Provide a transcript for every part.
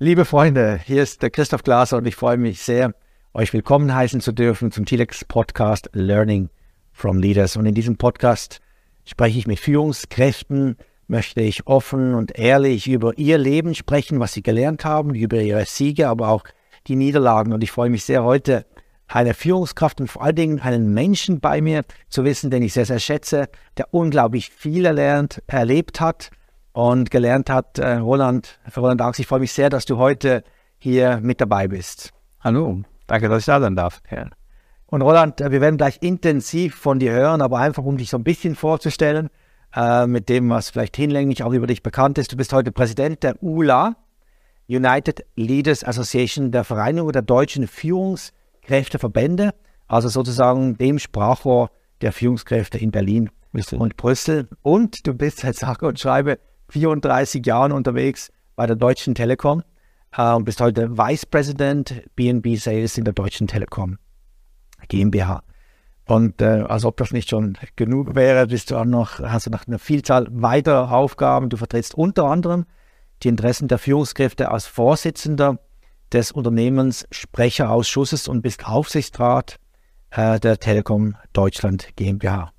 Liebe Freunde, hier ist der Christoph Glaser und ich freue mich sehr, euch willkommen heißen zu dürfen zum Telex Podcast Learning from Leaders. Und in diesem Podcast spreche ich mit Führungskräften, möchte ich offen und ehrlich über ihr Leben sprechen, was sie gelernt haben, über ihre Siege, aber auch die Niederlagen. Und ich freue mich sehr, heute eine Führungskraft und vor allen Dingen einen Menschen bei mir zu wissen, den ich sehr, sehr schätze, der unglaublich viel erlernt, erlebt hat und gelernt hat. Äh, Roland, Roland Ax, ich freue mich sehr, dass du heute hier mit dabei bist. Hallo, danke, dass ich da sein darf. Ja. Und Roland, äh, wir werden gleich intensiv von dir hören, aber einfach um dich so ein bisschen vorzustellen, äh, mit dem, was vielleicht hinlänglich auch über dich bekannt ist. Du bist heute Präsident der ULA, United Leaders Association, der Vereinigung der deutschen Führungskräfteverbände, also sozusagen dem Sprachrohr der Führungskräfte in Berlin und Brüssel. Und du bist seit sage und schreibe 34 Jahren unterwegs bei der Deutschen Telekom äh, und bist heute Vice President BNB Sales in der Deutschen Telekom GmbH. Und äh, als ob das nicht schon genug wäre, bist du auch noch, hast du noch eine Vielzahl weiterer Aufgaben. Du vertrittst unter anderem die Interessen der Führungskräfte als Vorsitzender des Unternehmens Sprecherausschusses und bist Aufsichtsrat äh, der Telekom Deutschland GmbH.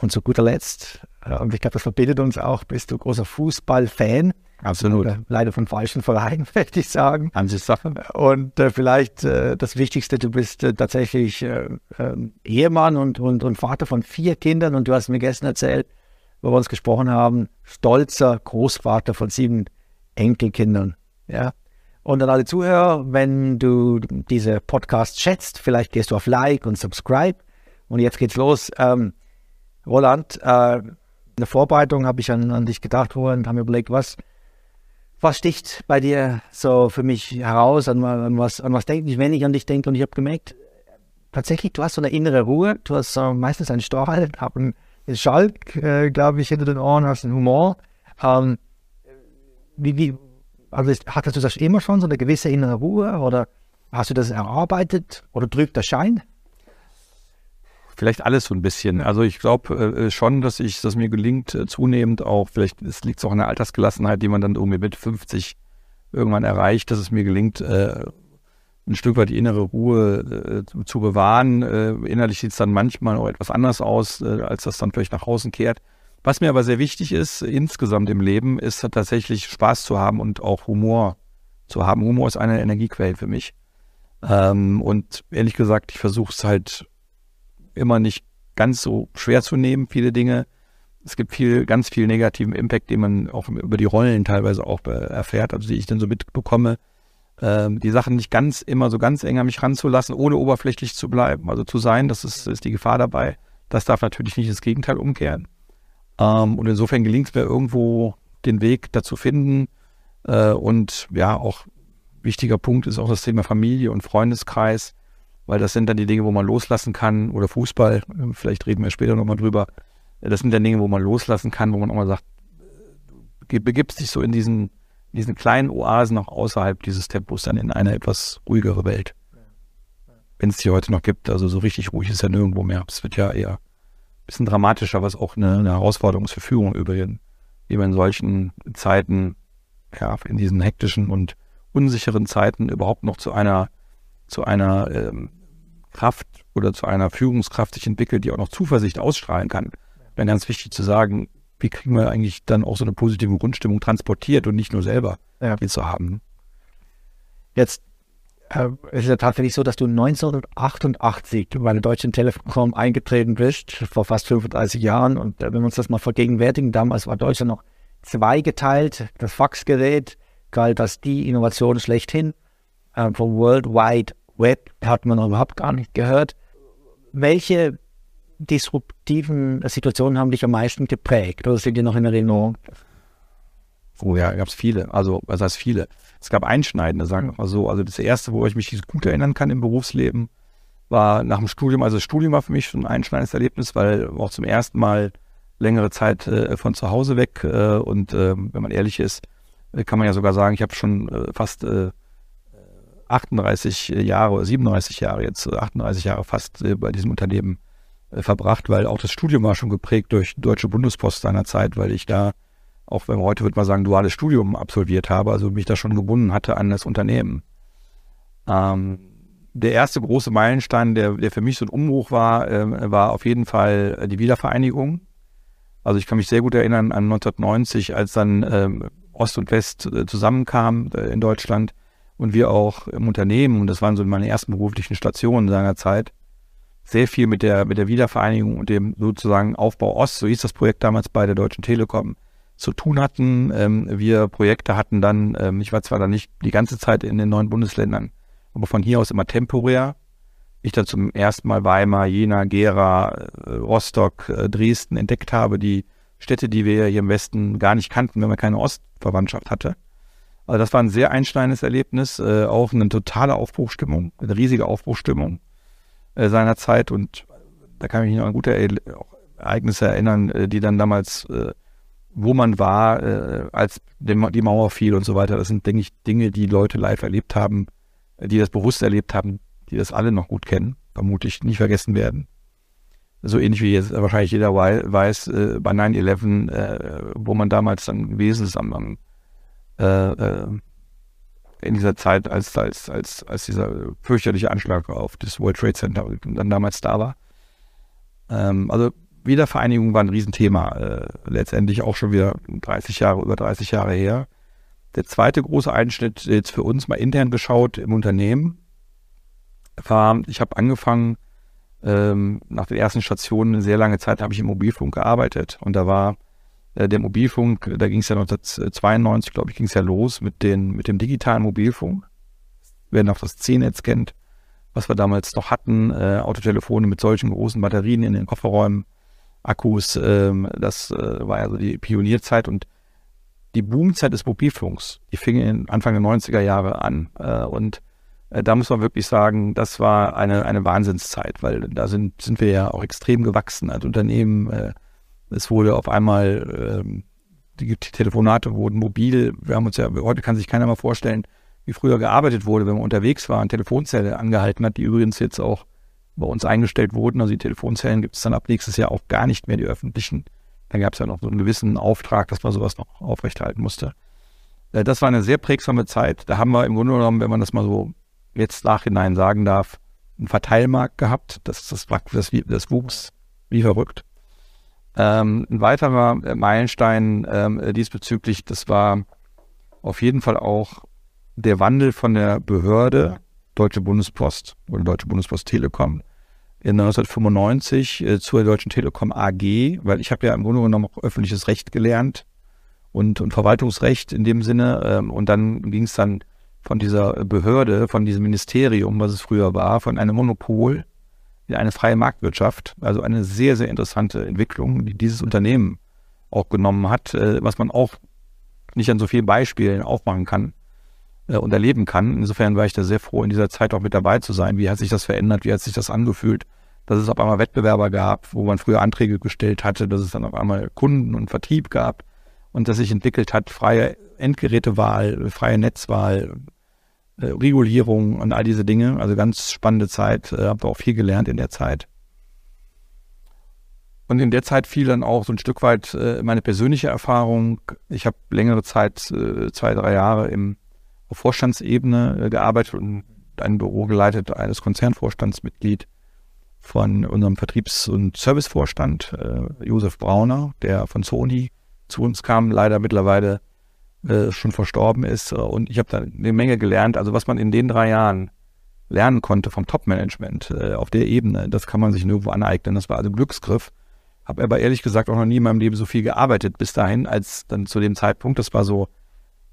Und zu guter Letzt und ich glaube, das verbindet uns auch. Bist du großer Fußballfan? Absolut. Äh, leider vom falschen Verein, möchte ich sagen. Ansichtssache. Und äh, vielleicht äh, das Wichtigste, du bist äh, tatsächlich äh, ähm, Ehemann und, und, und Vater von vier Kindern. Und du hast mir gestern erzählt, wo wir uns gesprochen haben, stolzer Großvater von sieben Enkelkindern. Ja. Und an alle Zuhörer, wenn du diese Podcast schätzt, vielleicht gehst du auf Like und Subscribe. Und jetzt geht's los. Ähm, Roland, äh, in der Vorbereitung habe ich an, an dich gedacht und habe mir überlegt, was, was sticht bei dir so für mich heraus, an, an was, an was denke ich, wenn ich an dich denke. Und ich habe gemerkt, tatsächlich, du hast so eine innere Ruhe, du hast so meistens einen Stahl, einen Schalk, äh, glaube ich, hinter den Ohren, hast einen Humor. Ähm, wie, wie, also ist, hattest du das immer schon, so eine gewisse innere Ruhe oder hast du das erarbeitet oder trügt der Schein? Vielleicht alles so ein bisschen. Also ich glaube äh, äh, schon, dass ich, dass mir gelingt, äh, zunehmend auch, vielleicht es liegt auch an der Altersgelassenheit, die man dann irgendwie mit 50 irgendwann erreicht, dass es mir gelingt, äh, ein Stück weit die innere Ruhe äh, zu bewahren. Äh, innerlich sieht es dann manchmal auch etwas anders aus, als das dann vielleicht nach außen kehrt. Was mir aber sehr wichtig ist, insgesamt im Leben, ist tatsächlich Spaß zu haben und auch Humor zu haben. Humor ist eine Energiequelle für mich. Ähm, und ehrlich gesagt, ich versuche es halt immer nicht ganz so schwer zu nehmen, viele Dinge. Es gibt viel, ganz viel negativen Impact, den man auch über die Rollen teilweise auch erfährt, also die ich dann so mitbekomme. Ähm, die Sachen nicht ganz immer so ganz eng an mich ranzulassen, ohne oberflächlich zu bleiben. Also zu sein, das ist, ist die Gefahr dabei. Das darf natürlich nicht das Gegenteil umkehren. Ähm, und insofern gelingt es mir irgendwo, den Weg dazu finden. Äh, und ja, auch wichtiger Punkt ist auch das Thema Familie und Freundeskreis weil das sind dann die Dinge, wo man loslassen kann oder Fußball, äh, vielleicht reden wir später nochmal drüber. Das sind dann Dinge, wo man loslassen kann, wo man auch mal sagt, du begibst dich so in diesen, in diesen kleinen Oasen auch außerhalb dieses Tempos dann in eine etwas ruhigere Welt. Wenn es die heute noch gibt, also so richtig ruhig ist ja nirgendwo mehr. Es wird ja eher ein bisschen dramatischer, was auch eine, eine Herausforderung ist für Führung übrigens, wie man in solchen Zeiten, ja, in diesen hektischen und unsicheren Zeiten überhaupt noch zu einer, zu einer ähm, Kraft oder zu einer Führungskraft sich entwickelt, die auch noch Zuversicht ausstrahlen kann. Dann ganz wichtig zu sagen, wie kriegen wir eigentlich dann auch so eine positive Grundstimmung transportiert und nicht nur selber ja. die zu haben. Jetzt äh, ist es ja tatsächlich so, dass du 1988 bei der Deutschen Telekom eingetreten bist, vor fast 35 Jahren. Und äh, wenn wir uns das mal vergegenwärtigen, damals war Deutschland noch zweigeteilt. Das Faxgerät galt als die Innovation schlechthin äh, vom World Wide Web hat man überhaupt gar nicht gehört. Welche disruptiven Situationen haben dich am meisten geprägt oder sind dir noch in Erinnerung? Oh ja, gab es viele. Also, was heißt viele? Es gab einschneidende, sagen wir mal so. Also das erste, wo ich mich gut erinnern kann im Berufsleben, war nach dem Studium. Also das Studium war für mich schon ein einschneidendes Erlebnis, weil auch zum ersten Mal längere Zeit äh, von zu Hause weg äh, und äh, wenn man ehrlich ist, äh, kann man ja sogar sagen, ich habe schon äh, fast äh, 38 Jahre oder 37 Jahre jetzt, 38 Jahre fast äh, bei diesem Unternehmen äh, verbracht, weil auch das Studium war schon geprägt durch Deutsche Bundespost seiner Zeit, weil ich da auch wenn heute würde man sagen, duales Studium absolviert habe, also mich da schon gebunden hatte an das Unternehmen. Ähm, der erste große Meilenstein, der, der für mich so ein Umbruch war, äh, war auf jeden Fall die Wiedervereinigung. Also ich kann mich sehr gut erinnern an 1990, als dann ähm, Ost und West äh, zusammenkamen äh, in Deutschland und wir auch im Unternehmen, und das waren so meine ersten beruflichen Stationen seiner Zeit, sehr viel mit der, mit der Wiedervereinigung und dem sozusagen Aufbau Ost, so hieß das Projekt damals bei der Deutschen Telekom, zu tun hatten. Ähm, wir Projekte hatten dann, ähm, ich war zwar dann nicht die ganze Zeit in den neuen Bundesländern, aber von hier aus immer temporär. Ich dann zum ersten Mal Weimar, Jena, Gera, äh, Rostock, äh, Dresden entdeckt habe, die Städte, die wir hier im Westen gar nicht kannten, wenn man keine Ostverwandtschaft hatte. Also das war ein sehr einschneidendes Erlebnis, äh, auch eine totale Aufbruchstimmung, eine riesige Aufbruchstimmung äh, seiner Zeit und da kann ich mich noch an gute er Ereignisse erinnern, äh, die dann damals, äh, wo man war, äh, als die Mauer fiel und so weiter. Das sind, denke ich, Dinge, die Leute live erlebt haben, die das bewusst erlebt haben, die das alle noch gut kennen, vermutlich nicht vergessen werden. So ähnlich wie jetzt wahrscheinlich jeder weiß, äh, bei 9-11, äh, wo man damals dann gewesen ist am, am äh, äh, in dieser Zeit, als, als, als, als dieser fürchterliche Anschlag auf das World Trade Center dann damals da war. Ähm, also Wiedervereinigung war ein Riesenthema, äh, letztendlich auch schon wieder 30 Jahre, über 30 Jahre her. Der zweite große Einschnitt, jetzt für uns mal intern geschaut im Unternehmen, war, ich habe angefangen, ähm, nach den ersten Stationen eine sehr lange Zeit habe ich im Mobilfunk gearbeitet und da war der Mobilfunk, da ging es ja 1992, glaube ich, ging es ja los mit, den, mit dem digitalen Mobilfunk. Wer noch das C-Netz kennt, was wir damals noch hatten, äh, Autotelefone mit solchen großen Batterien in den Kofferräumen, Akkus, ähm, das äh, war so die Pionierzeit und die Boomzeit des Mobilfunks, die fing in Anfang der 90er Jahre an. Äh, und äh, da muss man wirklich sagen, das war eine, eine Wahnsinnszeit, weil da sind, sind wir ja auch extrem gewachsen als Unternehmen. Es wurde auf einmal, ähm, die Telefonate wurden mobil. Wir haben uns ja, heute kann sich keiner mal vorstellen, wie früher gearbeitet wurde, wenn man unterwegs war, eine Telefonzelle angehalten hat, die übrigens jetzt auch bei uns eingestellt wurden. Also die Telefonzellen gibt es dann ab nächstes Jahr auch gar nicht mehr, die öffentlichen. Da gab es ja noch so einen gewissen Auftrag, dass man sowas noch aufrechterhalten musste. Äh, das war eine sehr prägsame Zeit. Da haben wir im Grunde genommen, wenn man das mal so jetzt nachhinein sagen darf, einen Verteilmarkt gehabt. Das, das, das, das wuchs wie verrückt. Ähm, ein weiterer Meilenstein ähm, diesbezüglich, das war auf jeden Fall auch der Wandel von der Behörde Deutsche Bundespost oder Deutsche Bundespost Telekom in 1995 äh, zur Deutschen Telekom AG, weil ich habe ja im Grunde genommen auch öffentliches Recht gelernt und, und Verwaltungsrecht in dem Sinne. Ähm, und dann ging es dann von dieser Behörde, von diesem Ministerium, was es früher war, von einem Monopol in eine freie Marktwirtschaft. Also eine sehr, sehr interessante Entwicklung, die dieses Unternehmen auch genommen hat, äh, was man auch nicht an so vielen Beispielen aufmachen kann äh, und erleben kann. Insofern war ich da sehr froh, in dieser Zeit auch mit dabei zu sein. Wie hat sich das verändert? Wie hat sich das angefühlt? Dass es auf einmal Wettbewerber gab, wo man früher Anträge gestellt hatte, dass es dann auf einmal Kunden und Vertrieb gab und dass sich entwickelt hat, freie Endgerätewahl, freie Netzwahl, äh, Regulierung und all diese Dinge. Also ganz spannende Zeit, äh, habe auch viel gelernt in der Zeit. Und in der Zeit fiel dann auch so ein Stück weit äh, meine persönliche Erfahrung. Ich habe längere Zeit, äh, zwei, drei Jahre im, auf Vorstandsebene gearbeitet und ein Büro geleitet eines Konzernvorstandsmitglied von unserem Vertriebs- und Servicevorstand, Josef Brauner, der von Sony zu uns kam, leider mittlerweile äh, schon verstorben ist. Und ich habe da eine Menge gelernt. Also was man in den drei Jahren lernen konnte vom Top-Management äh, auf der Ebene, das kann man sich nirgendwo aneignen. Das war also Glücksgriff. Habe aber ehrlich gesagt auch noch nie in meinem Leben so viel gearbeitet bis dahin, als dann zu dem Zeitpunkt, das war so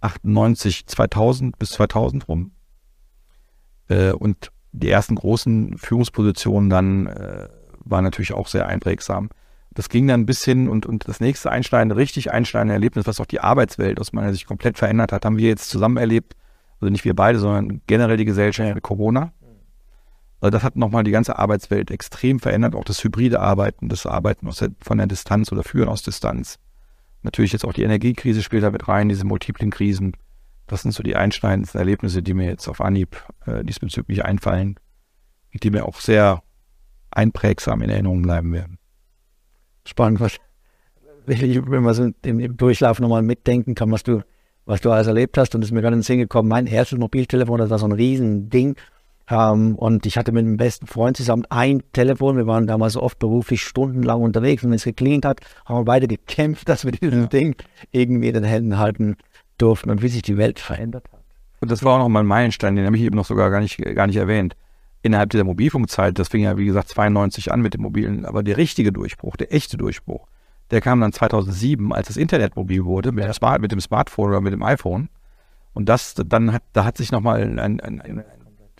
98, 2000 bis 2000 rum. Äh, und die ersten großen Führungspositionen dann äh, waren natürlich auch sehr einprägsam das ging dann bis hin und, und das nächste einschneidende, richtig einschneidende Erlebnis, was auch die Arbeitswelt aus meiner Sicht komplett verändert hat, haben wir jetzt zusammen erlebt. Also nicht wir beide, sondern generell die Gesellschaft mit Corona. Also das hat nochmal die ganze Arbeitswelt extrem verändert, auch das hybride Arbeiten, das Arbeiten der, von der Distanz oder Führen aus Distanz. Natürlich jetzt auch die Energiekrise spielt da mit rein, diese multiplen Krisen. Das sind so die einschneidendsten Erlebnisse, die mir jetzt auf Anhieb äh, diesbezüglich einfallen, die mir auch sehr einprägsam in Erinnerung bleiben werden spannend. Was, wenn man so im Durchlauf nochmal mitdenken kann, was du, was du alles erlebt hast. Und es ist mir gerade in den Sinn gekommen, mein erstes Mobiltelefon, das war so ein Riesending. Ähm, und ich hatte mit einem besten Freund zusammen ein Telefon. Wir waren damals oft beruflich stundenlang unterwegs. Und wenn es geklingelt hat, haben wir beide gekämpft, dass wir dieses ja. Ding irgendwie in den Händen halten durften und wie sich die Welt verändert hat. Und das war auch noch mal ein Meilenstein, den habe ich eben noch sogar gar nicht, gar nicht erwähnt. Innerhalb dieser Mobilfunkzeit, das fing ja wie gesagt 92 an mit dem mobilen, aber der richtige Durchbruch, der echte Durchbruch, der kam dann 2007, als das Internet mobil wurde, mit, Smart, mit dem Smartphone oder mit dem iPhone. Und das, dann hat, da hat sich nochmal ein, ein, ein,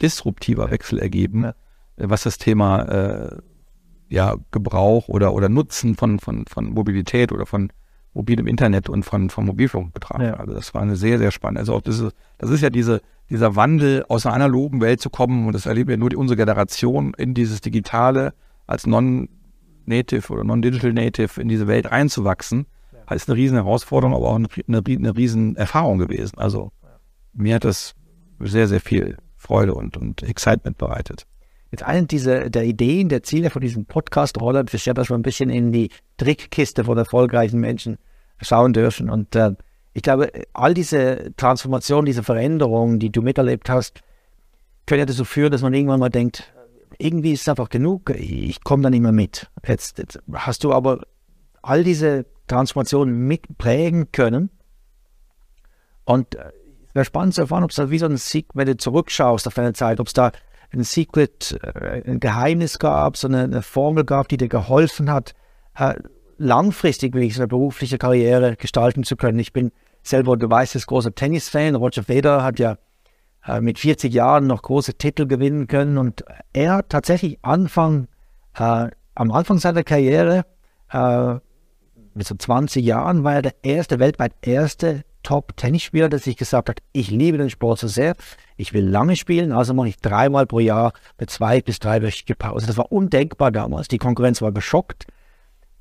disruptiver Wechsel ergeben, ja. was das Thema äh, ja, Gebrauch oder, oder Nutzen von, von, von Mobilität oder von mobilem Internet und von, von Mobilfunk betraf. Ja. Also das war eine sehr, sehr spannende. Also auch das ist, das ist ja diese, dieser Wandel aus einer analogen Welt zu kommen und das erleben ja nur die, unsere Generation in dieses Digitale als Non-Native oder Non-Digital Native in diese Welt reinzuwachsen, ja. ist eine riesen Herausforderung, aber auch eine, eine, eine riesen Erfahrung gewesen. Also mir hat das sehr, sehr viel Freude und, und Excitement bereitet. Jetzt eine dieser der Ideen, der Ziele von diesem Podcast Roller ist ja, dass wir ein bisschen in die Trickkiste von erfolgreichen Menschen schauen dürfen. Und äh, ich glaube, all diese Transformationen, diese Veränderungen, die du miterlebt hast, können ja dazu führen, dass man irgendwann mal denkt, irgendwie ist es einfach genug, ich komme da nicht mehr mit. Jetzt, jetzt hast du aber all diese Transformationen mitprägen können. Und äh, es wäre spannend zu erfahren, ob es da wie so ein Sieg, wenn du zurückschaust auf deine Zeit, ob es da ein Secret, äh, ein Geheimnis gab, so eine, Formel gab, die dir geholfen hat, äh, langfristig wirklich eine berufliche Karriere gestalten zu können. Ich bin selber, du weißt, ist großer Tennisfan. Roger Federer hat ja äh, mit 40 Jahren noch große Titel gewinnen können und er hat tatsächlich Anfang, äh, am Anfang seiner Karriere, äh, mit so 20 Jahren, war er der erste, weltweit erste Top-Tennisspieler, der sich gesagt hat, ich liebe den Sport so sehr, ich will lange spielen, also mache ich dreimal pro Jahr eine zwei- bis dreiwöchige Pause. Das war undenkbar damals. Die Konkurrenz war geschockt.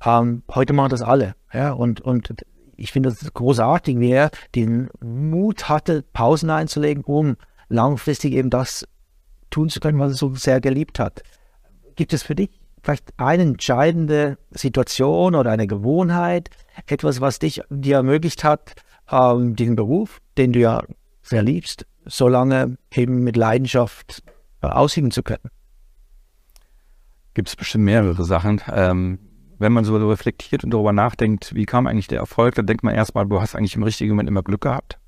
Ähm, heute machen das alle. Ja, und, und ich finde es großartig, wie er den Mut hatte, Pausen einzulegen, um langfristig eben das tun zu können, was er so sehr geliebt hat. Gibt es für dich vielleicht eine entscheidende Situation oder eine Gewohnheit, etwas, was dich dir ermöglicht hat, ähm, diesen Beruf, den du ja sehr liebst, so lange eben mit Leidenschaft äh, ausüben zu können? Gibt es bestimmt mehrere Sachen. Ähm, wenn man so reflektiert und darüber nachdenkt, wie kam eigentlich der Erfolg, dann denkt man erstmal, du hast eigentlich im richtigen Moment immer Glück gehabt.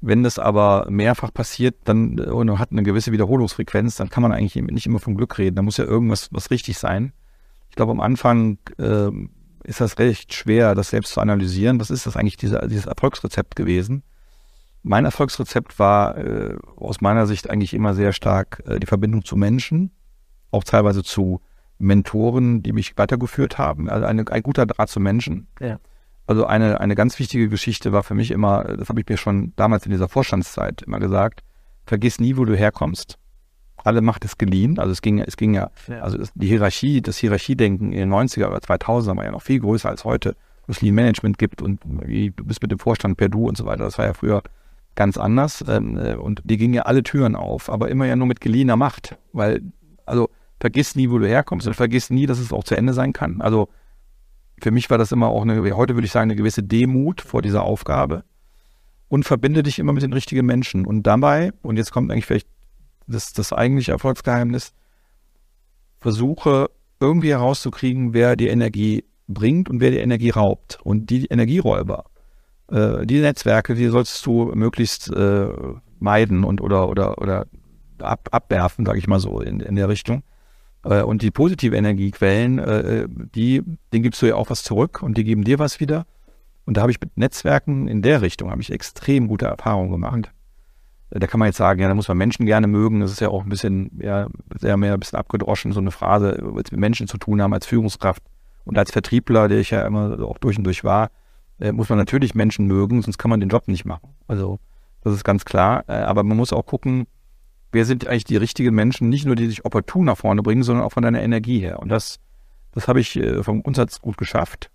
Wenn das aber mehrfach passiert dann äh, und hat eine gewisse Wiederholungsfrequenz, dann kann man eigentlich nicht immer vom Glück reden. Da muss ja irgendwas was richtig sein. Ich glaube, am Anfang äh, ist das recht schwer, das selbst zu analysieren. Was ist das eigentlich, dieser, dieses Erfolgsrezept gewesen? Mein Erfolgsrezept war äh, aus meiner Sicht eigentlich immer sehr stark äh, die Verbindung zu Menschen, auch teilweise zu Mentoren, die mich weitergeführt haben. Also eine, ein guter Draht zu Menschen. Ja. Also eine, eine ganz wichtige Geschichte war für mich immer, das habe ich mir schon damals in dieser Vorstandszeit immer gesagt, vergiss nie, wo du herkommst. Alle Macht ist geliehen. Also es ging, es ging ja, also die Hierarchie, das Hierarchiedenken in den 90er oder 2000er war ja noch viel größer als heute, wo es Lean Management gibt und du bist mit dem Vorstand per Du und so weiter. Das war ja früher ganz anders. Ähm, äh, und die gingen ja alle Türen auf, aber immer ja nur mit geliehener Macht. Weil, also vergiss nie, wo du herkommst und vergiss nie, dass es auch zu Ende sein kann. Also für mich war das immer auch eine, heute würde ich sagen, eine gewisse Demut vor dieser Aufgabe. Und verbinde dich immer mit den richtigen Menschen. Und dabei, und jetzt kommt eigentlich vielleicht das, das eigentliche Erfolgsgeheimnis, versuche irgendwie herauszukriegen, wer die Energie bringt und wer die Energie raubt. Und die Energieräuber, äh, die Netzwerke, die solltest du möglichst äh, meiden und oder oder oder ab, abwerfen, sage ich mal so in, in der Richtung. Äh, und die positive Energiequellen, äh, die, denen gibst du ja auch was zurück und die geben dir was wieder. Und da habe ich mit Netzwerken in der Richtung habe ich extrem gute Erfahrungen gemacht. Da kann man jetzt sagen, ja, da muss man Menschen gerne mögen. Das ist ja auch ein bisschen, ja, sehr mehr ein bisschen abgedroschen, so eine Phrase, mit Menschen zu tun haben als Führungskraft. Und als Vertriebler, der ich ja immer auch durch und durch war, äh, muss man natürlich Menschen mögen, sonst kann man den Job nicht machen. Also das ist ganz klar. Äh, aber man muss auch gucken, wer sind eigentlich die richtigen Menschen, nicht nur die sich opportun nach vorne bringen, sondern auch von deiner Energie her. Und das, das habe ich äh, vom Grundsatz gut geschafft.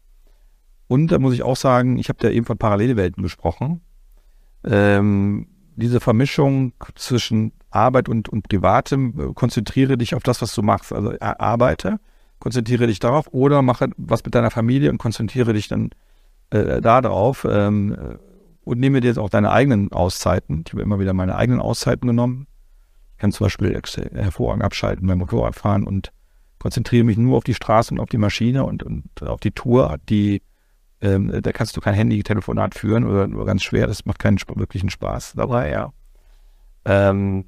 Und da muss ich auch sagen, ich habe da eben von Parallelwelten gesprochen. Ähm, diese Vermischung zwischen Arbeit und, und Privatem, äh, konzentriere dich auf das, was du machst. Also arbeite, konzentriere dich darauf oder mache was mit deiner Familie und konzentriere dich dann äh, da drauf ähm, und nehme dir jetzt auch deine eigenen Auszeiten. Ich habe immer wieder meine eigenen Auszeiten genommen. Ich kann zum Beispiel hervorragend abschalten beim Motorradfahren und konzentriere mich nur auf die Straße und auf die Maschine und, und auf die Tour, die ähm, da kannst du kein Handy-Telefonat führen oder nur ganz schwer, das macht keinen wirklichen Spaß dabei, ja. Ähm,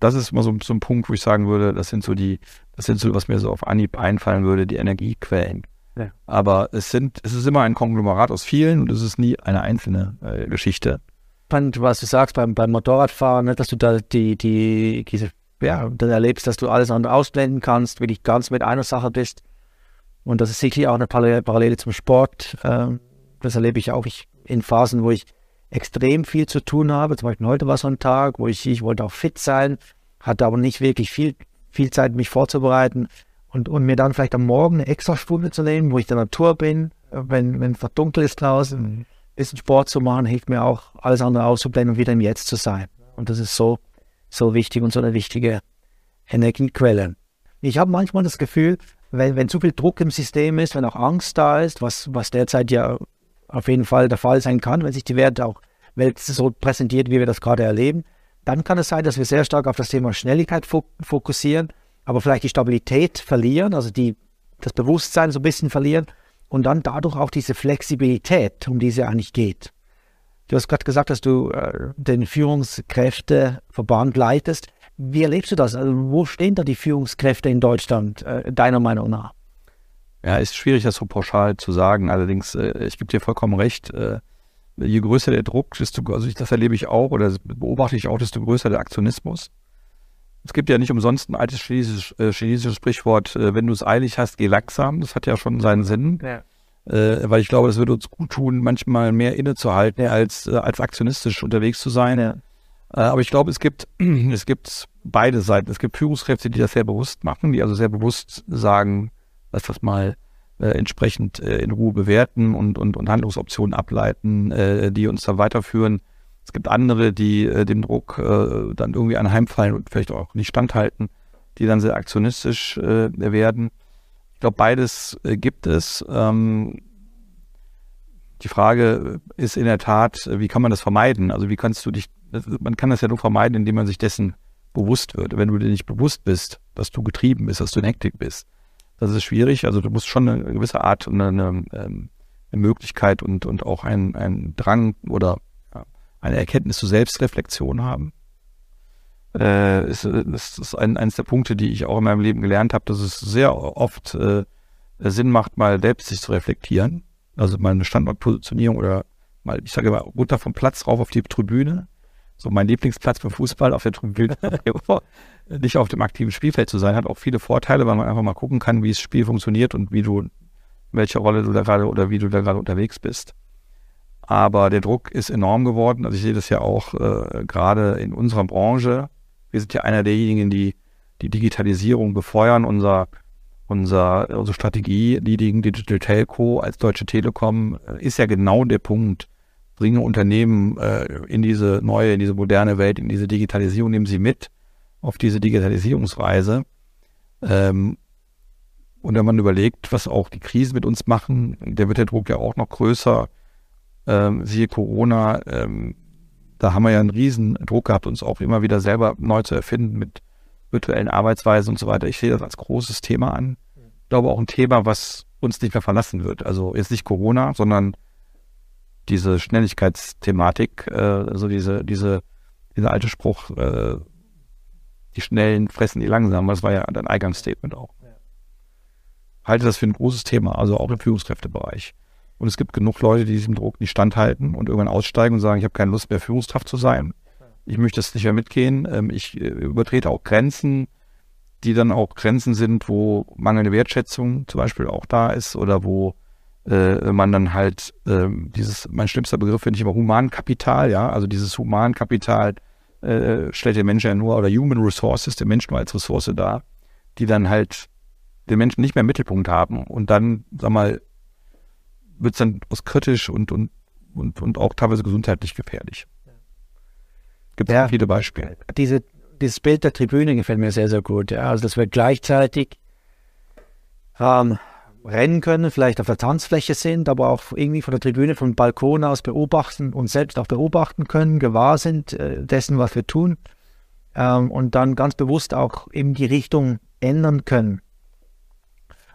das ist mal so, so, ein Punkt, wo ich sagen würde, das sind so die, das sind so, was mir so auf Anhieb einfallen würde, die Energiequellen. Ja. Aber es sind, es ist immer ein Konglomerat aus vielen und es ist nie eine einzelne äh, Geschichte. Spannend, was du sagst beim, beim Motorradfahren, ne, dass du da die, die, diese, ja, dann erlebst, dass du alles andere ausblenden kannst, wirklich ganz mit einer Sache bist. Und das ist sicherlich auch eine Parallele zum Sport. Ähm, das erlebe ich auch in Phasen, wo ich extrem viel zu tun habe. Zum Beispiel heute war so ein Tag, wo ich, ich wollte auch fit sein, hatte aber nicht wirklich viel, viel Zeit, mich vorzubereiten und, und mir dann vielleicht am Morgen eine extra Stunde zu nehmen, wo ich in der Natur bin, wenn, wenn es dunkel ist draußen, mhm. ein bisschen Sport zu machen, hilft mir auch, alles andere auszublenden und wieder im Jetzt zu sein. Und das ist so, so wichtig und so eine wichtige Energiequelle. Ich habe manchmal das Gefühl, wenn, wenn zu viel Druck im System ist, wenn auch Angst da ist, was, was derzeit ja auf jeden Fall der Fall sein kann, wenn sich die Welt auch Welt so präsentiert, wie wir das gerade erleben, dann kann es sein, dass wir sehr stark auf das Thema Schnelligkeit fokussieren, aber vielleicht die Stabilität verlieren, also die, das Bewusstsein so ein bisschen verlieren und dann dadurch auch diese Flexibilität, um die es ja eigentlich geht. Du hast gerade gesagt, dass du äh, den Führungskräfteverband leitest. Wie erlebst du das? Also wo stehen da die Führungskräfte in Deutschland, äh, deiner Meinung nach? Ja, ist schwierig, das so pauschal zu sagen. Allerdings, äh, ich gebe dir vollkommen recht. Äh, je größer der Druck, desto, also ich, das erlebe ich auch oder beobachte ich auch, desto größer der Aktionismus. Es gibt ja nicht umsonst ein altes chinesisches, äh, chinesisches Sprichwort, wenn du es eilig hast, geh langsam. Das hat ja schon seinen Sinn. Ja. Weil ich glaube, das würde uns gut tun, manchmal mehr innezuhalten, als, als aktionistisch unterwegs zu sein. Ja. Äh, aber ich glaube, es gibt, es gibt beide Seiten. Es gibt Führungskräfte, die das sehr bewusst machen, die also sehr bewusst sagen, lass das mal äh, entsprechend äh, in Ruhe bewerten und, und, und Handlungsoptionen ableiten, äh, die uns da weiterführen. Es gibt andere, die äh, dem Druck äh, dann irgendwie anheimfallen und vielleicht auch nicht standhalten, die dann sehr aktionistisch werden. Ich glaube, beides gibt es. Ähm, die Frage ist in der Tat, wie kann man das vermeiden? Also wie kannst du dich man kann das ja nur vermeiden, indem man sich dessen bewusst wird. Wenn du dir nicht bewusst bist, dass du getrieben bist, dass du in Hektik bist, das ist schwierig. Also du musst schon eine gewisse Art und eine, eine, eine, Möglichkeit und, und auch einen, einen Drang oder eine Erkenntnis zur Selbstreflexion haben. Äh, ist, das ist ein, eines der Punkte, die ich auch in meinem Leben gelernt habe, dass es sehr oft äh, Sinn macht, mal selbst sich zu reflektieren. Also mal eine Standortpositionierung oder mal, ich sage mal, runter vom Platz rauf auf die Tribüne so mein Lieblingsplatz beim Fußball auf der Tribüne, nicht auf dem aktiven Spielfeld zu sein, hat auch viele Vorteile, weil man einfach mal gucken kann, wie das Spiel funktioniert und wie du, welche Rolle du da gerade oder wie du da gerade unterwegs bist. Aber der Druck ist enorm geworden. Also ich sehe das ja auch äh, gerade in unserer Branche. Wir sind ja einer derjenigen, die die Digitalisierung befeuern. Unser, unser, unsere Strategie, Leading Digital Telco als Deutsche Telekom, äh, ist ja genau der Punkt, bringe Unternehmen äh, in diese neue, in diese moderne Welt, in diese Digitalisierung, nehmen sie mit auf diese Digitalisierungsreise. Ähm, und wenn man überlegt, was auch die Krisen mit uns machen, der wird der Druck ja auch noch größer. Ähm, siehe Corona, ähm, da haben wir ja einen riesen Druck gehabt, uns auch immer wieder selber neu zu erfinden mit virtuellen Arbeitsweisen und so weiter. Ich sehe das als großes Thema an. Ich glaube auch ein Thema, was uns nicht mehr verlassen wird. Also jetzt nicht Corona, sondern diese Schnelligkeitsthematik, äh, also diese, diese, dieser alte Spruch, äh, die Schnellen fressen die Langsamen, das war ja dein Eingangsstatement auch. Ja. Halte das für ein großes Thema, also auch im Führungskräftebereich. Und es gibt genug Leute, die diesem Druck nicht standhalten und irgendwann aussteigen und sagen, ich habe keine Lust mehr, Führungskraft zu sein. Ich möchte das nicht mehr mitgehen. Ähm, ich äh, übertrete auch Grenzen, die dann auch Grenzen sind, wo mangelnde Wertschätzung zum Beispiel auch da ist oder wo äh, man dann halt äh, dieses, mein schlimmster Begriff finde ich immer Humankapital, ja, also dieses Humankapital äh, stellt der Mensch ja nur, oder Human Resources, der Mensch nur als Ressource dar, die dann halt den Menschen nicht mehr im Mittelpunkt haben und dann, sag mal, wird es dann aus kritisch und, und, und, und auch teilweise gesundheitlich gefährlich. Gibt es ja, viele Beispiele. Diese, dieses Bild der Tribüne gefällt mir sehr, sehr gut. Ja. Also das wird gleichzeitig ähm, rennen können, vielleicht auf der Tanzfläche sind, aber auch irgendwie von der Tribüne, vom Balkon aus beobachten und selbst auch beobachten können, gewahr sind äh, dessen, was wir tun ähm, und dann ganz bewusst auch eben die Richtung ändern können.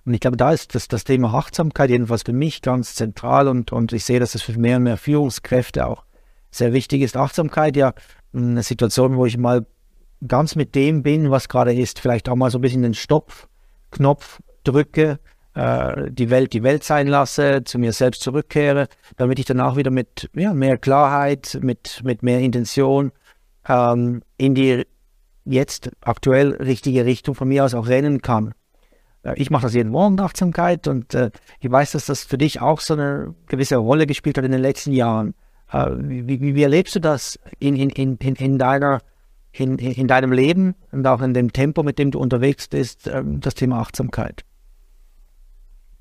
Und ich glaube, da ist das, das Thema Achtsamkeit jedenfalls für mich ganz zentral und, und ich sehe, dass das für mehr und mehr Führungskräfte auch sehr wichtig ist. Achtsamkeit ja eine Situation, wo ich mal ganz mit dem bin, was gerade ist, vielleicht auch mal so ein bisschen den Stopp-Knopf drücke, äh, die Welt die Welt sein lasse, zu mir selbst zurückkehre, damit ich danach wieder mit ja, mehr Klarheit, mit, mit mehr Intention ähm, in die jetzt aktuell richtige Richtung von mir aus auch rennen kann. Äh, ich mache das jeden Morgen, Achtsamkeit, und äh, ich weiß, dass das für dich auch so eine gewisse Rolle gespielt hat in den letzten Jahren. Äh, wie, wie, wie, erlebst du das in, in, in, in, deiner, in, in deinem Leben und auch in dem Tempo, mit dem du unterwegs bist, äh, das Thema Achtsamkeit?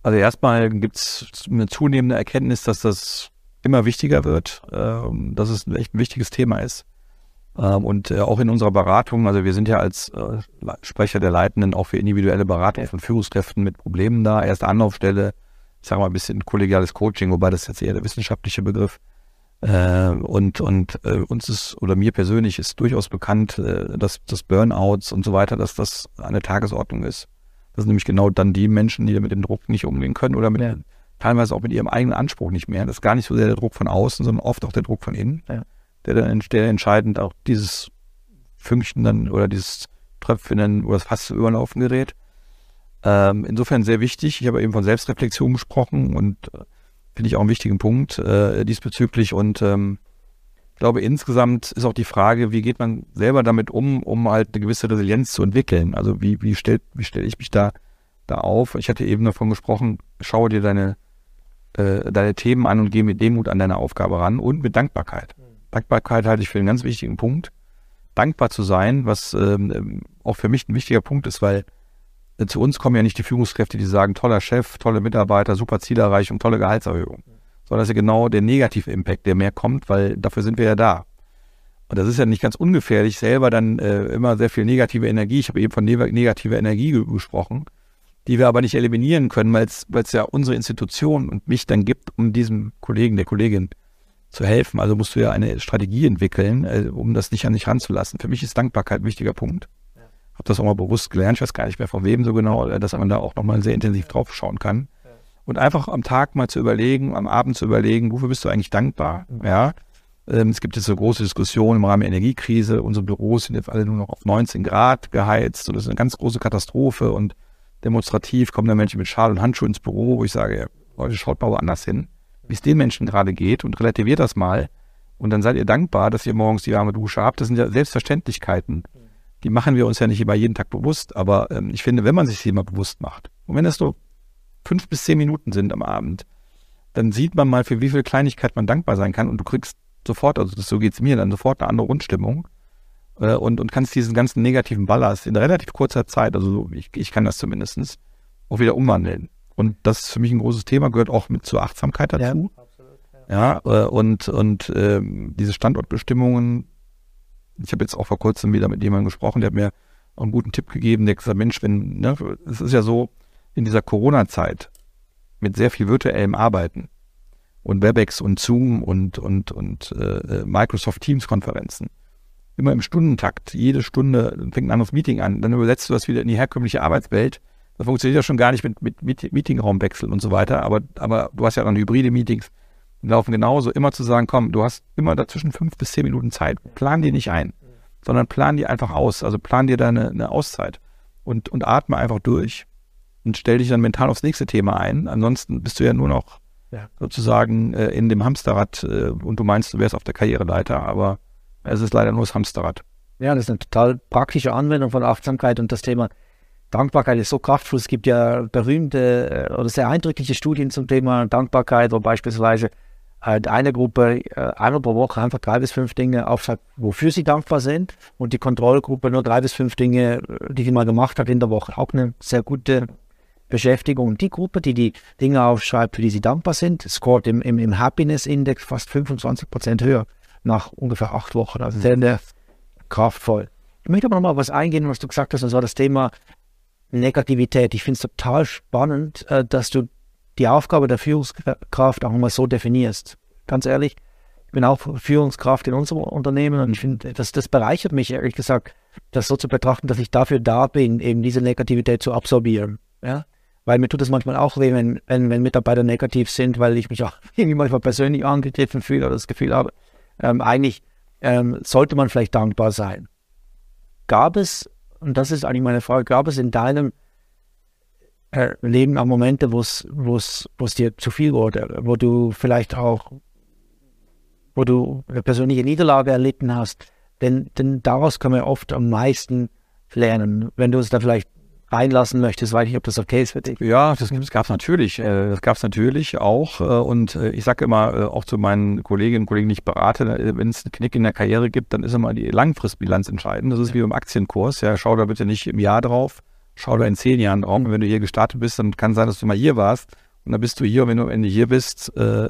Also erstmal gibt es eine zunehmende Erkenntnis, dass das immer wichtiger wird, äh, dass es echt ein wichtiges Thema ist. Ähm, und äh, auch in unserer Beratung, also wir sind ja als äh, Sprecher der Leitenden auch für individuelle Beratung von Führungskräften mit Problemen da. Erste Anlaufstelle, ich sage mal ein bisschen kollegiales Coaching, wobei das jetzt eher der wissenschaftliche Begriff. Äh, und und äh, uns ist, oder mir persönlich ist durchaus bekannt, äh, dass das Burnouts und so weiter, dass das eine Tagesordnung ist. Das sind nämlich genau dann die Menschen, die mit dem Druck nicht umgehen können oder mit, ja. teilweise auch mit ihrem eigenen Anspruch nicht mehr. Das ist gar nicht so sehr der Druck von außen, sondern oft auch der Druck von innen. Ja der dann der entscheidend auch dieses Fünkchen dann oder dieses Tröpfchen oder das fast überlaufen gerät. Ähm, insofern sehr wichtig. Ich habe eben von Selbstreflexion gesprochen und äh, finde ich auch einen wichtigen Punkt äh, diesbezüglich. Und ähm, ich glaube, insgesamt ist auch die Frage, wie geht man selber damit um, um halt eine gewisse Resilienz zu entwickeln. Also wie, wie stelle wie stell ich mich da, da auf? Ich hatte eben davon gesprochen, schaue dir deine, äh, deine Themen an und gehe mit Demut an deine Aufgabe ran und mit Dankbarkeit. Mhm. Dankbarkeit halte ich für einen ganz wichtigen Punkt. Dankbar zu sein, was ähm, auch für mich ein wichtiger Punkt ist, weil äh, zu uns kommen ja nicht die Führungskräfte, die sagen, toller Chef, tolle Mitarbeiter, super Zielerreichung, tolle Gehaltserhöhung. Sondern das ist ja genau der negative Impact, der mehr kommt, weil dafür sind wir ja da. Und das ist ja nicht ganz ungefährlich, selber dann äh, immer sehr viel negative Energie, ich habe eben von ne negativer Energie gesprochen, die wir aber nicht eliminieren können, weil es ja unsere Institution und mich dann gibt, um diesem Kollegen, der Kollegin zu helfen. Also musst du ja eine Strategie entwickeln, äh, um das nicht an dich ranzulassen. Für mich ist Dankbarkeit ein wichtiger Punkt. Ja. Habe das auch mal bewusst gelernt. Ich weiß gar nicht mehr von wem so genau, äh, dass man da auch nochmal sehr intensiv drauf schauen kann. Und einfach am Tag mal zu überlegen, am Abend zu überlegen, wofür bist du eigentlich dankbar? Ja. Ähm, es gibt jetzt so große Diskussionen im Rahmen der Energiekrise. Unsere Büros sind jetzt alle nur noch auf 19 Grad geheizt. Und das ist eine ganz große Katastrophe. Und demonstrativ kommen da Menschen mit Schal und Handschuh ins Büro, wo ich sage, Leute, schaut mal woanders hin wie es den Menschen gerade geht und relativiert das mal. Und dann seid ihr dankbar, dass ihr morgens die warme Dusche habt. Das sind ja Selbstverständlichkeiten. Die machen wir uns ja nicht immer jeden Tag bewusst. Aber ähm, ich finde, wenn man sich sie mal bewusst macht, und wenn es so fünf bis zehn Minuten sind am Abend, dann sieht man mal, für wie viel Kleinigkeit man dankbar sein kann. Und du kriegst sofort, also das, so geht es mir, dann sofort eine andere Grundstimmung. Äh, und, und kannst diesen ganzen negativen Ballast in relativ kurzer Zeit, also ich, ich kann das zumindestens auch wieder umwandeln. Und das ist für mich ein großes Thema, gehört auch mit zur Achtsamkeit dazu. Ja, absolut, ja. ja äh, und, und äh, diese Standortbestimmungen, ich habe jetzt auch vor kurzem wieder mit jemandem gesprochen, der hat mir einen guten Tipp gegeben, der gesagt, Mensch, wenn, ne, es ist ja so, in dieser Corona-Zeit mit sehr viel virtuellem Arbeiten und Webex und Zoom und, und, und äh, Microsoft Teams-Konferenzen, immer im Stundentakt, jede Stunde fängt ein anderes Meeting an, dann übersetzt du das wieder in die herkömmliche Arbeitswelt das funktioniert ja schon gar nicht mit, mit, mit Meetingraumwechsel und so weiter, aber, aber du hast ja dann hybride Meetings, die laufen genauso. Immer zu sagen, komm, du hast immer dazwischen fünf bis zehn Minuten Zeit. Plan die nicht ein, sondern plan die einfach aus. Also plan dir da eine, eine Auszeit und, und atme einfach durch und stell dich dann mental aufs nächste Thema ein. Ansonsten bist du ja nur noch ja. sozusagen äh, in dem Hamsterrad äh, und du meinst, du wärst auf der Karriereleiter, aber es ist leider nur das Hamsterrad. Ja, das ist eine total praktische Anwendung von Achtsamkeit und das Thema Dankbarkeit ist so kraftvoll. Es gibt ja berühmte äh, oder sehr eindrückliche Studien zum Thema Dankbarkeit, wo beispielsweise halt eine Gruppe äh, einmal pro Woche einfach drei bis fünf Dinge aufschreibt, wofür sie dankbar sind und die Kontrollgruppe nur drei bis fünf Dinge, äh, die sie mal gemacht hat in der Woche. Auch eine sehr gute Beschäftigung. Und die Gruppe, die die Dinge aufschreibt, für die sie dankbar sind, scoret im, im, im Happiness-Index fast 25 Prozent höher nach ungefähr acht Wochen. Also sehr, sehr kraftvoll. Ich möchte aber noch mal was eingehen, was du gesagt hast, und zwar das Thema Negativität. Ich finde es total spannend, äh, dass du die Aufgabe der Führungskraft auch mal so definierst. Ganz ehrlich, ich bin auch Führungskraft in unserem Unternehmen und ich finde, das, das bereichert mich ehrlich gesagt, das so zu betrachten, dass ich dafür da bin, eben diese Negativität zu absorbieren. Ja? Weil mir tut es manchmal auch weh, wenn, wenn, wenn Mitarbeiter negativ sind, weil ich mich auch irgendwie manchmal persönlich angegriffen fühle oder das Gefühl habe, ähm, eigentlich ähm, sollte man vielleicht dankbar sein. Gab es, und das ist eigentlich meine Frage, gab es in deinem äh, Leben auch Momente, wo es dir zu viel wurde, wo du vielleicht auch, wo du eine persönliche Niederlage erlitten hast? Denn, denn daraus kann man oft am meisten lernen. Wenn du es da vielleicht reinlassen möchtest, weiß ich nicht, ob das okay ist für dich. Ja, das, das gab es natürlich. Äh, das gab es natürlich auch. Äh, und äh, ich sage immer auch zu meinen Kolleginnen und Kollegen, die ich berate, wenn es einen Knick in der Karriere gibt, dann ist immer die Langfristbilanz entscheidend. Das ist wie beim Aktienkurs. Ja, schau da bitte nicht im Jahr drauf, schau da in zehn Jahren drauf. Und wenn du hier gestartet bist, dann kann sein, dass du mal hier warst. Und dann bist du hier. Und wenn du am Ende hier bist, äh,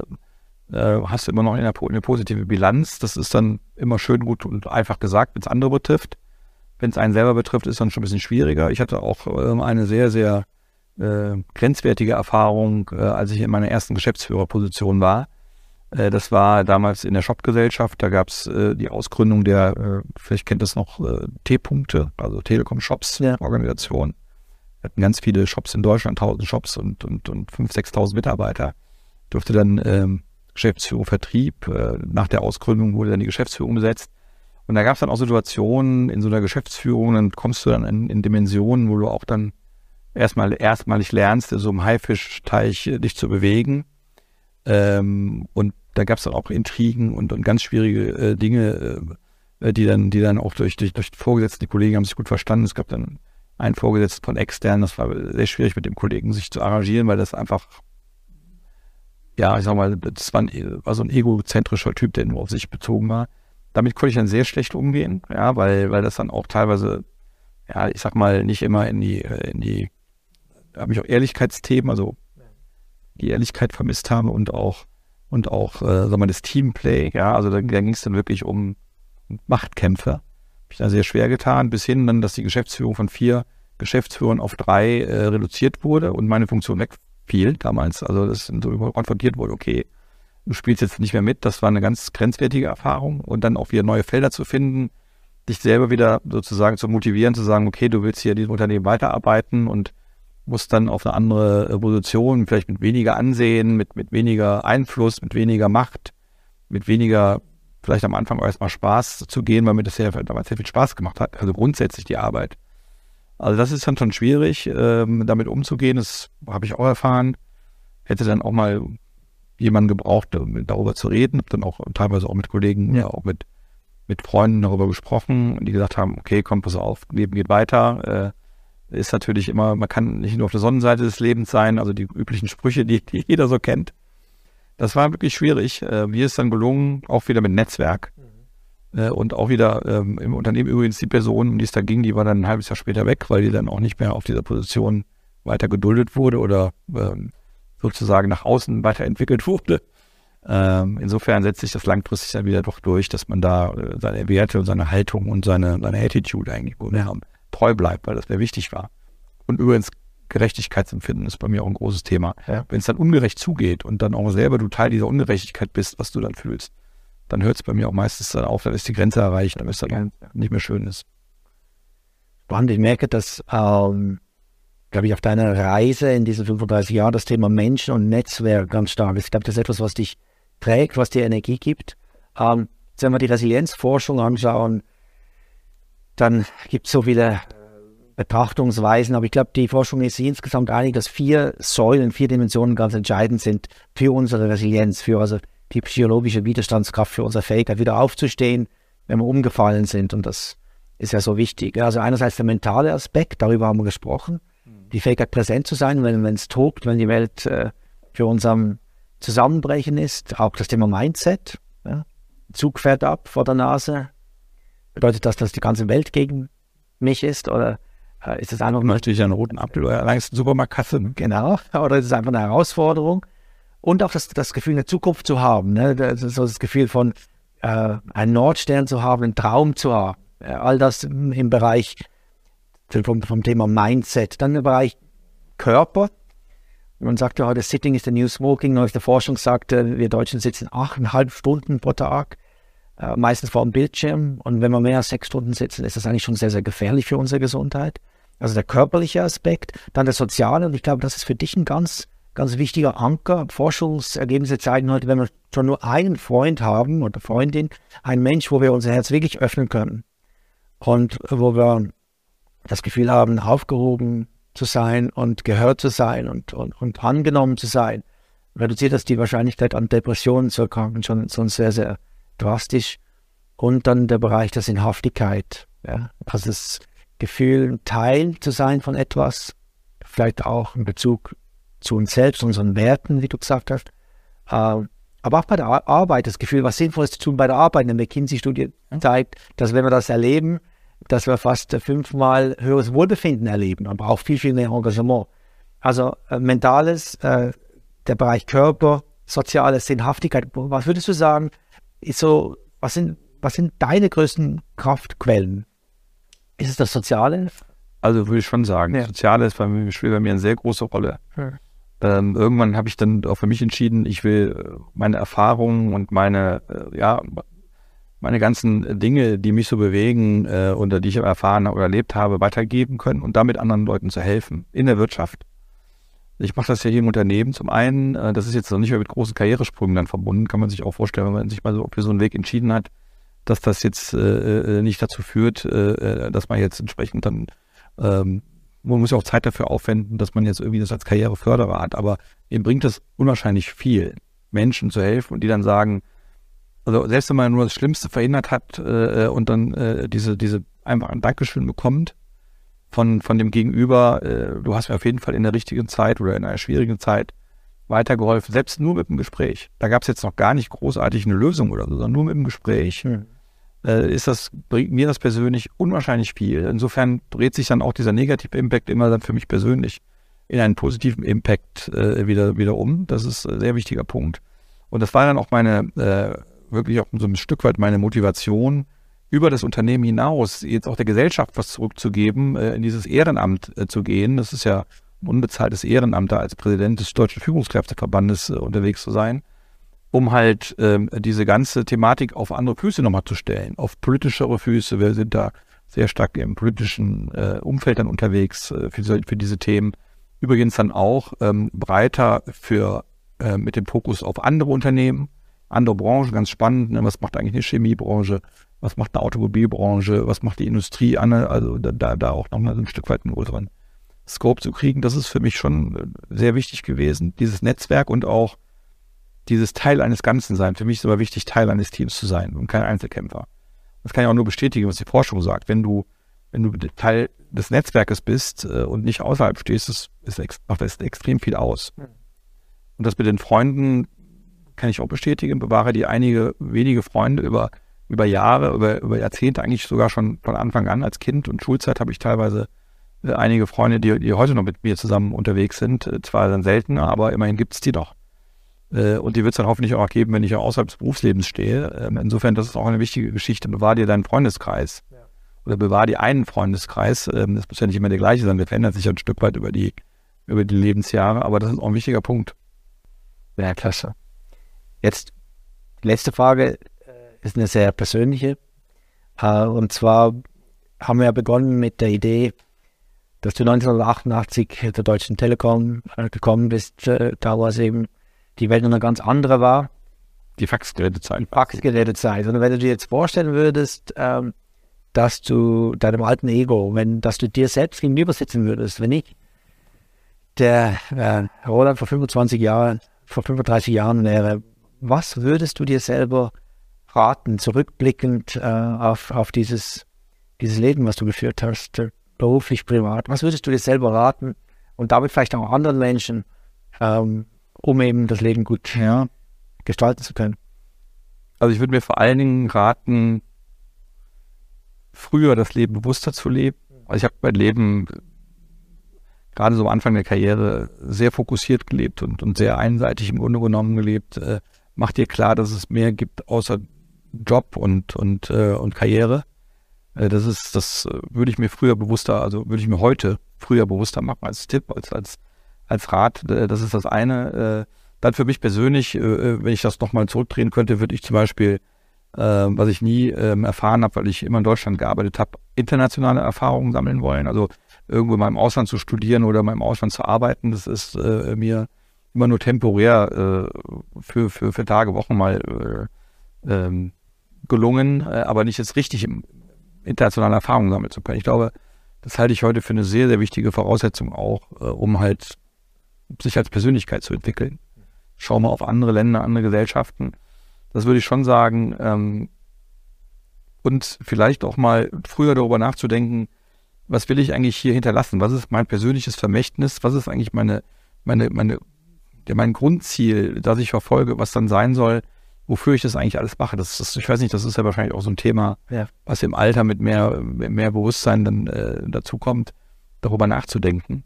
hast du immer noch eine, eine positive Bilanz. Das ist dann immer schön gut und einfach gesagt, wenn es andere betrifft. Wenn es einen selber betrifft, ist dann schon ein bisschen schwieriger. Ich hatte auch ähm, eine sehr, sehr äh, grenzwertige Erfahrung, äh, als ich in meiner ersten Geschäftsführerposition war. Äh, das war damals in der Shop-Gesellschaft. Da gab es äh, die Ausgründung der, äh, vielleicht kennt das noch, äh, T-Punkte, also Telekom-Shops-Organisation. Wir hatten ganz viele Shops in Deutschland, 1000 Shops und, und, und 5.000, 6.000 Mitarbeiter. Durfte dann ähm, Geschäftsführung, Vertrieb. nach der Ausgründung wurde dann die Geschäftsführung besetzt. Und da gab es dann auch Situationen in so einer Geschäftsführung, dann kommst du dann in, in Dimensionen, wo du auch dann erstmal erstmalig lernst, in so einem Haifischteich äh, dich zu bewegen. Ähm, und da gab es dann auch Intrigen und, und ganz schwierige äh, Dinge, äh, die dann, die dann auch durch, durch, durch Vorgesetzte, die Kollegen haben sich gut verstanden. Es gab dann einen Vorgesetzten von extern, das war sehr schwierig mit dem Kollegen sich zu arrangieren, weil das einfach, ja, ich sag mal, das war, ein, war so ein egozentrischer Typ, der nur auf sich bezogen war damit konnte ich dann sehr schlecht umgehen, ja, weil, weil das dann auch teilweise, ja, ich sag mal, nicht immer in die, äh, in die, da habe ich auch Ehrlichkeitsthemen, also die Ehrlichkeit vermisst habe und auch, und auch, äh, sag mal, das Teamplay, ja, also da, da ging es dann wirklich um Machtkämpfe. Habe ich da sehr schwer getan, bis hin dann, dass die Geschäftsführung von vier Geschäftsführern auf drei äh, reduziert wurde und meine Funktion wegfiel damals. Also das so konfrontiert wurde, okay, du spielst jetzt nicht mehr mit. Das war eine ganz grenzwertige Erfahrung. Und dann auch wieder neue Felder zu finden, dich selber wieder sozusagen zu motivieren, zu sagen, okay, du willst hier in diesem Unternehmen weiterarbeiten und musst dann auf eine andere äh, Position, vielleicht mit weniger Ansehen, mit, mit weniger Einfluss, mit weniger Macht, mit weniger, vielleicht am Anfang erstmal Spaß zu gehen, weil mir das ja damals sehr viel Spaß gemacht hat. Also grundsätzlich die Arbeit. Also das ist dann schon schwierig, ähm, damit umzugehen. Das habe ich auch erfahren. Hätte dann auch mal jemanden gebraucht, darüber zu reden. Habe dann auch teilweise auch mit Kollegen ja. auch mit, mit Freunden darüber gesprochen, die gesagt haben, okay, komm, pass auf, Leben geht weiter. Äh, ist natürlich immer, man kann nicht nur auf der Sonnenseite des Lebens sein, also die üblichen Sprüche, die, die jeder so kennt. Das war wirklich schwierig. Äh, mir ist dann gelungen, auch wieder mit Netzwerk. Mhm. Äh, und auch wieder ähm, im Unternehmen übrigens die Person, um die es da ging, die war dann ein halbes Jahr später weg, weil die dann auch nicht mehr auf dieser Position weiter geduldet wurde oder ähm, sozusagen nach außen weiterentwickelt wurde. Ähm, insofern setzt sich das langfristig dann wieder doch durch, dass man da äh, seine Werte und seine Haltung und seine, seine Attitude eigentlich ja. treu bleibt, weil das mir wichtig war. Und übrigens, Gerechtigkeitsempfinden ist bei mir auch ein großes Thema. Ja. Wenn es dann ungerecht zugeht und dann auch selber du Teil dieser Ungerechtigkeit bist, was du dann fühlst, dann hört es bei mir auch meistens dann auf, dann ist die Grenze erreicht, dann ist ja. nicht mehr schön ist. Spannend, ich merke, dass ähm, glaube ich, auf deiner Reise in diesen 35 Jahren das Thema Menschen und Netzwerk ganz stark ist. Ich glaube, das ist etwas, was dich trägt, was dir Energie gibt. Ähm, wenn wir die Resilienzforschung anschauen, dann gibt es so viele Betrachtungsweisen, aber ich glaube, die Forschung ist insgesamt einig, dass vier Säulen, vier Dimensionen ganz entscheidend sind für unsere Resilienz, für also die psychologische Widerstandskraft, für unsere Fähigkeit, wieder aufzustehen, wenn wir umgefallen sind. Und das ist ja so wichtig. Also einerseits der mentale Aspekt, darüber haben wir gesprochen die Fähigkeit präsent zu sein, wenn es tobt, wenn die Welt äh, für uns am Zusammenbrechen ist. Auch das Thema Mindset. Ja. Zug fährt ab vor der Nase. Bedeutet das, dass die ganze Welt gegen mich ist? Oder äh, ist es einfach nur... Natürlich einen roten Apfel oder längst Supermarktkasse. Genau. Oder ist es einfach eine Herausforderung? Und auch das, das Gefühl, eine Zukunft zu haben. Ne? Das so das Gefühl von äh, einen Nordstern zu haben, einen Traum zu haben. all das im Bereich vom, vom Thema Mindset. Dann der Bereich Körper. Man sagt ja heute, Sitting is the new smoking. Neueste Forschung sagte, wir Deutschen sitzen achteinhalb Stunden pro Tag, äh, meistens vor dem Bildschirm. Und wenn wir mehr als sechs Stunden sitzen, ist das eigentlich schon sehr, sehr gefährlich für unsere Gesundheit. Also der körperliche Aspekt, dann der soziale. Und ich glaube, das ist für dich ein ganz, ganz wichtiger Anker. Forschungsergebnisse zeigen heute, wenn wir schon nur einen Freund haben oder Freundin, ein Mensch, wo wir unser Herz wirklich öffnen können. Und wo wir das Gefühl haben, aufgehoben zu sein und gehört zu sein und, und, und angenommen zu sein, reduziert das die Wahrscheinlichkeit an Depressionen zu erkranken schon, schon sehr, sehr drastisch. Und dann der Bereich der Sinnhaftigkeit. Ja? Also das Gefühl, Teil zu sein von etwas, vielleicht auch in Bezug zu uns selbst, unseren Werten, wie du gesagt hast. Äh, aber auch bei der Arbeit, das Gefühl, was Sinnvolles zu tun bei der Arbeit. Eine McKinsey-Studie zeigt, dass wenn wir das erleben, dass wir fast fünfmal höheres Wohlbefinden erleben, aber auch viel, viel mehr Engagement. Also äh, mentales, äh, der Bereich Körper, soziale Sinnhaftigkeit. Was würdest du sagen, ist so, was sind, was sind deine größten Kraftquellen? Ist es das Soziale? Also würde ich schon sagen, ja. Soziale ist bei mir, spielt bei mir eine sehr große Rolle. Hm. Ähm, irgendwann habe ich dann auch für mich entschieden, ich will äh, meine Erfahrungen und meine, äh, ja, meine ganzen Dinge, die mich so bewegen äh, oder die ich erfahren oder erlebt habe, weitergeben können und damit anderen Leuten zu helfen in der Wirtschaft. Ich mache das ja hier im Unternehmen. Zum einen, äh, das ist jetzt noch nicht mehr mit großen Karrieresprüngen dann verbunden, kann man sich auch vorstellen, wenn man sich mal so für so einen Weg entschieden hat, dass das jetzt äh, äh nicht dazu führt, äh, äh, dass man jetzt entsprechend dann, ähm, man muss ja auch Zeit dafür aufwenden, dass man jetzt irgendwie das als Karriereförderer hat. Aber ihm bringt es unwahrscheinlich viel, Menschen zu helfen und die dann sagen, also selbst wenn man nur das Schlimmste verhindert hat äh, äh, und dann äh, diese, diese einfach ein Dankeschön bekommt von, von dem Gegenüber, äh, du hast mir auf jeden Fall in der richtigen Zeit oder in einer schwierigen Zeit weitergeholfen, selbst nur mit dem Gespräch. Da gab es jetzt noch gar nicht großartig eine Lösung oder so, sondern nur mit dem Gespräch. Hm. Äh, ist das, bringt mir das persönlich unwahrscheinlich viel. Insofern dreht sich dann auch dieser negative Impact immer dann für mich persönlich in einen positiven Impact äh, wieder, wieder um. Das ist ein sehr wichtiger Punkt. Und das war dann auch meine wirklich auch so ein Stück weit meine Motivation, über das Unternehmen hinaus jetzt auch der Gesellschaft was zurückzugeben, äh, in dieses Ehrenamt äh, zu gehen. Das ist ja ein unbezahltes Ehrenamt, da als Präsident des Deutschen Führungskräfteverbandes äh, unterwegs zu sein, um halt ähm, diese ganze Thematik auf andere Füße nochmal zu stellen, auf politischere Füße. Wir sind da sehr stark im politischen Umfeld dann unterwegs für, diese Themen. Übrigens dann auch ähm, breiter für mit dem Fokus auf andere Unternehmen, andere Branchen, ganz spannend. Ne? Was macht eigentlich eine Chemiebranche? Was macht eine Automobilbranche? Was macht die Industrie? Also da, da auch nochmal ein Stück weit einen größeren Scope zu kriegen, das ist für mich schon äh, sehr wichtig gewesen. Dieses Netzwerk und auch dieses Teil eines Ganzen sein. Für mich ist es aber wichtig, Teil eines Teams zu sein und kein Einzelkämpfer. Das kann ich auch nur bestätigen, was die Forschung sagt. Wenn du, wenn du Teil des Netzwerkes bist äh, und nicht außerhalb stehst, das ist, macht das extrem viel aus. Hm. Und das mit den Freunden kann ich auch bestätigen, bewahre die einige wenige Freunde über, über Jahre, über, über Jahrzehnte, eigentlich sogar schon von Anfang an als Kind und Schulzeit habe ich teilweise äh, einige Freunde, die, die heute noch mit mir zusammen unterwegs sind. Äh, zwar dann selten, aber immerhin gibt es die doch. Äh, und die wird es dann hoffentlich auch geben, wenn ich außerhalb des Berufslebens stehe. Ähm, insofern, das ist auch eine wichtige Geschichte. Bewahr dir deinen Freundeskreis. Ja. Oder bewahr dir einen Freundeskreis. Ähm, das muss ja nicht immer der gleiche sein. Der verändert sich ja ein Stück weit über die, über die Lebensjahre. Aber das ist auch ein wichtiger Punkt. Ja, klasse. Jetzt, die letzte Frage äh, ist eine sehr persönliche. Äh, und zwar haben wir ja begonnen mit der Idee, dass du 1988 der Deutschen Telekom äh, gekommen bist, da wo es eben die Welt noch eine ganz andere war. Die Faxgerätezeit. Faxgerätezeit. Und wenn du dir jetzt vorstellen würdest, ähm, dass du deinem alten Ego, wenn, dass du dir selbst gegenüber sitzen würdest, wenn ich der äh, Roland vor 25 Jahren, vor 35 Jahren wäre, was würdest du dir selber raten, zurückblickend äh, auf, auf dieses, dieses Leben, was du geführt hast, äh, beruflich, privat? Was würdest du dir selber raten und damit vielleicht auch anderen Menschen, ähm, um eben das Leben gut ja, gestalten zu können? Also ich würde mir vor allen Dingen raten, früher das Leben bewusster zu leben. Also ich habe mein Leben gerade so am Anfang der Karriere sehr fokussiert gelebt und, und sehr einseitig im Grunde genommen gelebt. Äh, mach dir klar, dass es mehr gibt außer Job und, und, äh, und Karriere. Äh, das ist, das äh, würde ich mir früher bewusster, also würde ich mir heute früher bewusster machen als Tipp, als, als, als Rat. Äh, das ist das eine. Dann für mich persönlich, wenn ich das nochmal zurückdrehen könnte, würde ich zum Beispiel, was ich nie ähm, erfahren habe, weil ich immer in Deutschland gearbeitet habe, internationale Erfahrungen sammeln wollen. Also irgendwo mal im Ausland zu studieren oder mal im Ausland zu arbeiten, das ist mir immer nur temporär für, für, für Tage, Wochen mal ähm, gelungen, aber nicht jetzt richtig internationale Erfahrungen sammeln zu können. Ich glaube, das halte ich heute für eine sehr, sehr wichtige Voraussetzung auch, äh, um halt sich als Persönlichkeit zu entwickeln. Schau mal auf andere Länder, andere Gesellschaften. Das würde ich schon sagen. Ähm, und vielleicht auch mal früher darüber nachzudenken, was will ich eigentlich hier hinterlassen? Was ist mein persönliches Vermächtnis? Was ist eigentlich meine, meine, meine, mein Grundziel, das ich verfolge, was dann sein soll, wofür ich das eigentlich alles mache. Das, das, ich weiß nicht, das ist ja wahrscheinlich auch so ein Thema, ja. was im Alter mit mehr, mehr Bewusstsein dann äh, dazu kommt, darüber nachzudenken.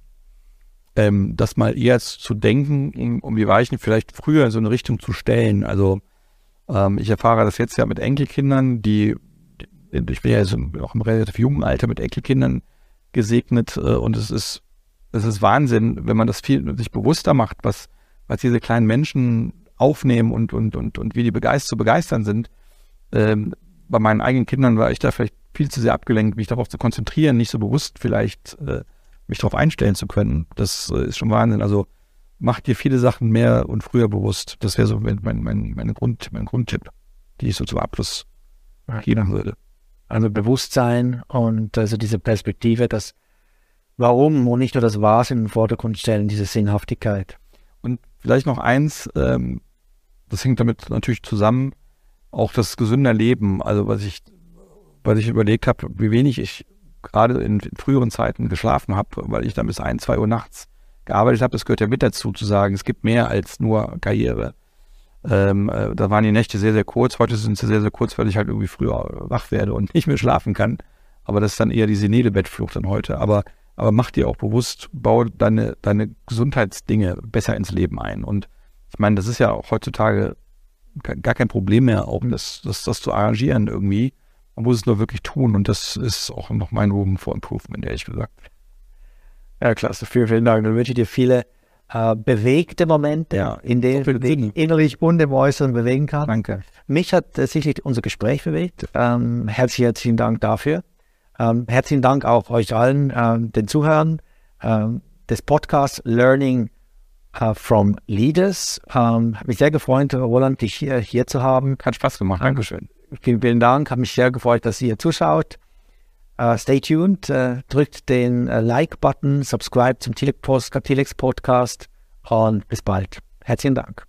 Ähm, das mal eher zu denken, um, um die Weichen vielleicht früher in so eine Richtung zu stellen. Also ähm, ich erfahre das jetzt ja mit Enkelkindern, die, ich bin ja jetzt auch im relativ jungen Alter mit Enkelkindern gesegnet äh, und es ist, es ist Wahnsinn, wenn man das viel sich bewusster macht, was, was diese kleinen Menschen aufnehmen und, und, und, und wie die begeistert, zu begeistern sind. Ähm, bei meinen eigenen Kindern war ich da vielleicht viel zu sehr abgelenkt, mich darauf zu konzentrieren, nicht so bewusst vielleicht äh, mich darauf einstellen zu können. Das äh, ist schon Wahnsinn. Also mach dir viele Sachen mehr und früher bewusst. Das wäre so mein, mein, meine Grund, mein Grundtipp, die ich so zum Abschluss geben würde. Also Bewusstsein und also diese Perspektive, das Warum und nicht nur das Was in den Vordergrund stellen, diese Sinnhaftigkeit. Vielleicht noch eins, ähm, das hängt damit natürlich zusammen, auch das gesünder Leben. Also was ich, was ich überlegt habe, wie wenig ich gerade in, in früheren Zeiten geschlafen habe, weil ich dann bis ein, zwei Uhr nachts gearbeitet habe. Das gehört ja mit dazu zu sagen, es gibt mehr als nur Karriere. Ähm, äh, da waren die Nächte sehr, sehr kurz. Heute sind sie sehr, sehr kurz, weil ich halt irgendwie früher wach werde und nicht mehr schlafen kann. Aber das ist dann eher die senile Bettflucht dann heute. Aber aber mach dir auch bewusst, bau deine, deine Gesundheitsdinge besser ins Leben ein. Und ich meine, das ist ja auch heutzutage gar kein Problem mehr, auch das, das, das zu arrangieren irgendwie. Man muss es nur wirklich tun und das ist auch noch mein Room for Improvement, ehrlich gesagt. Ja, klasse. Vielen, vielen Dank. Dann wünsche ich dir viele äh, bewegte Momente, ja, in denen du dich innerlich und im Äußeren bewegen kannst. Danke. Mich hat äh, sicherlich unser Gespräch bewegt. Ähm, herzlichen, herzlichen Dank dafür. Ähm, herzlichen Dank auch euch allen, ähm, den Zuhörern ähm, des Podcasts Learning uh, from Leaders. Ähm, hat mich sehr gefreut, Roland, dich hier, hier zu haben. Hat Spaß gemacht. Dankeschön. Vielen, vielen Dank. Hat mich sehr gefreut, dass ihr zuschaut. Uh, stay tuned. Uh, drückt den Like-Button, subscribe zum Telex Podcast und bis bald. Herzlichen Dank.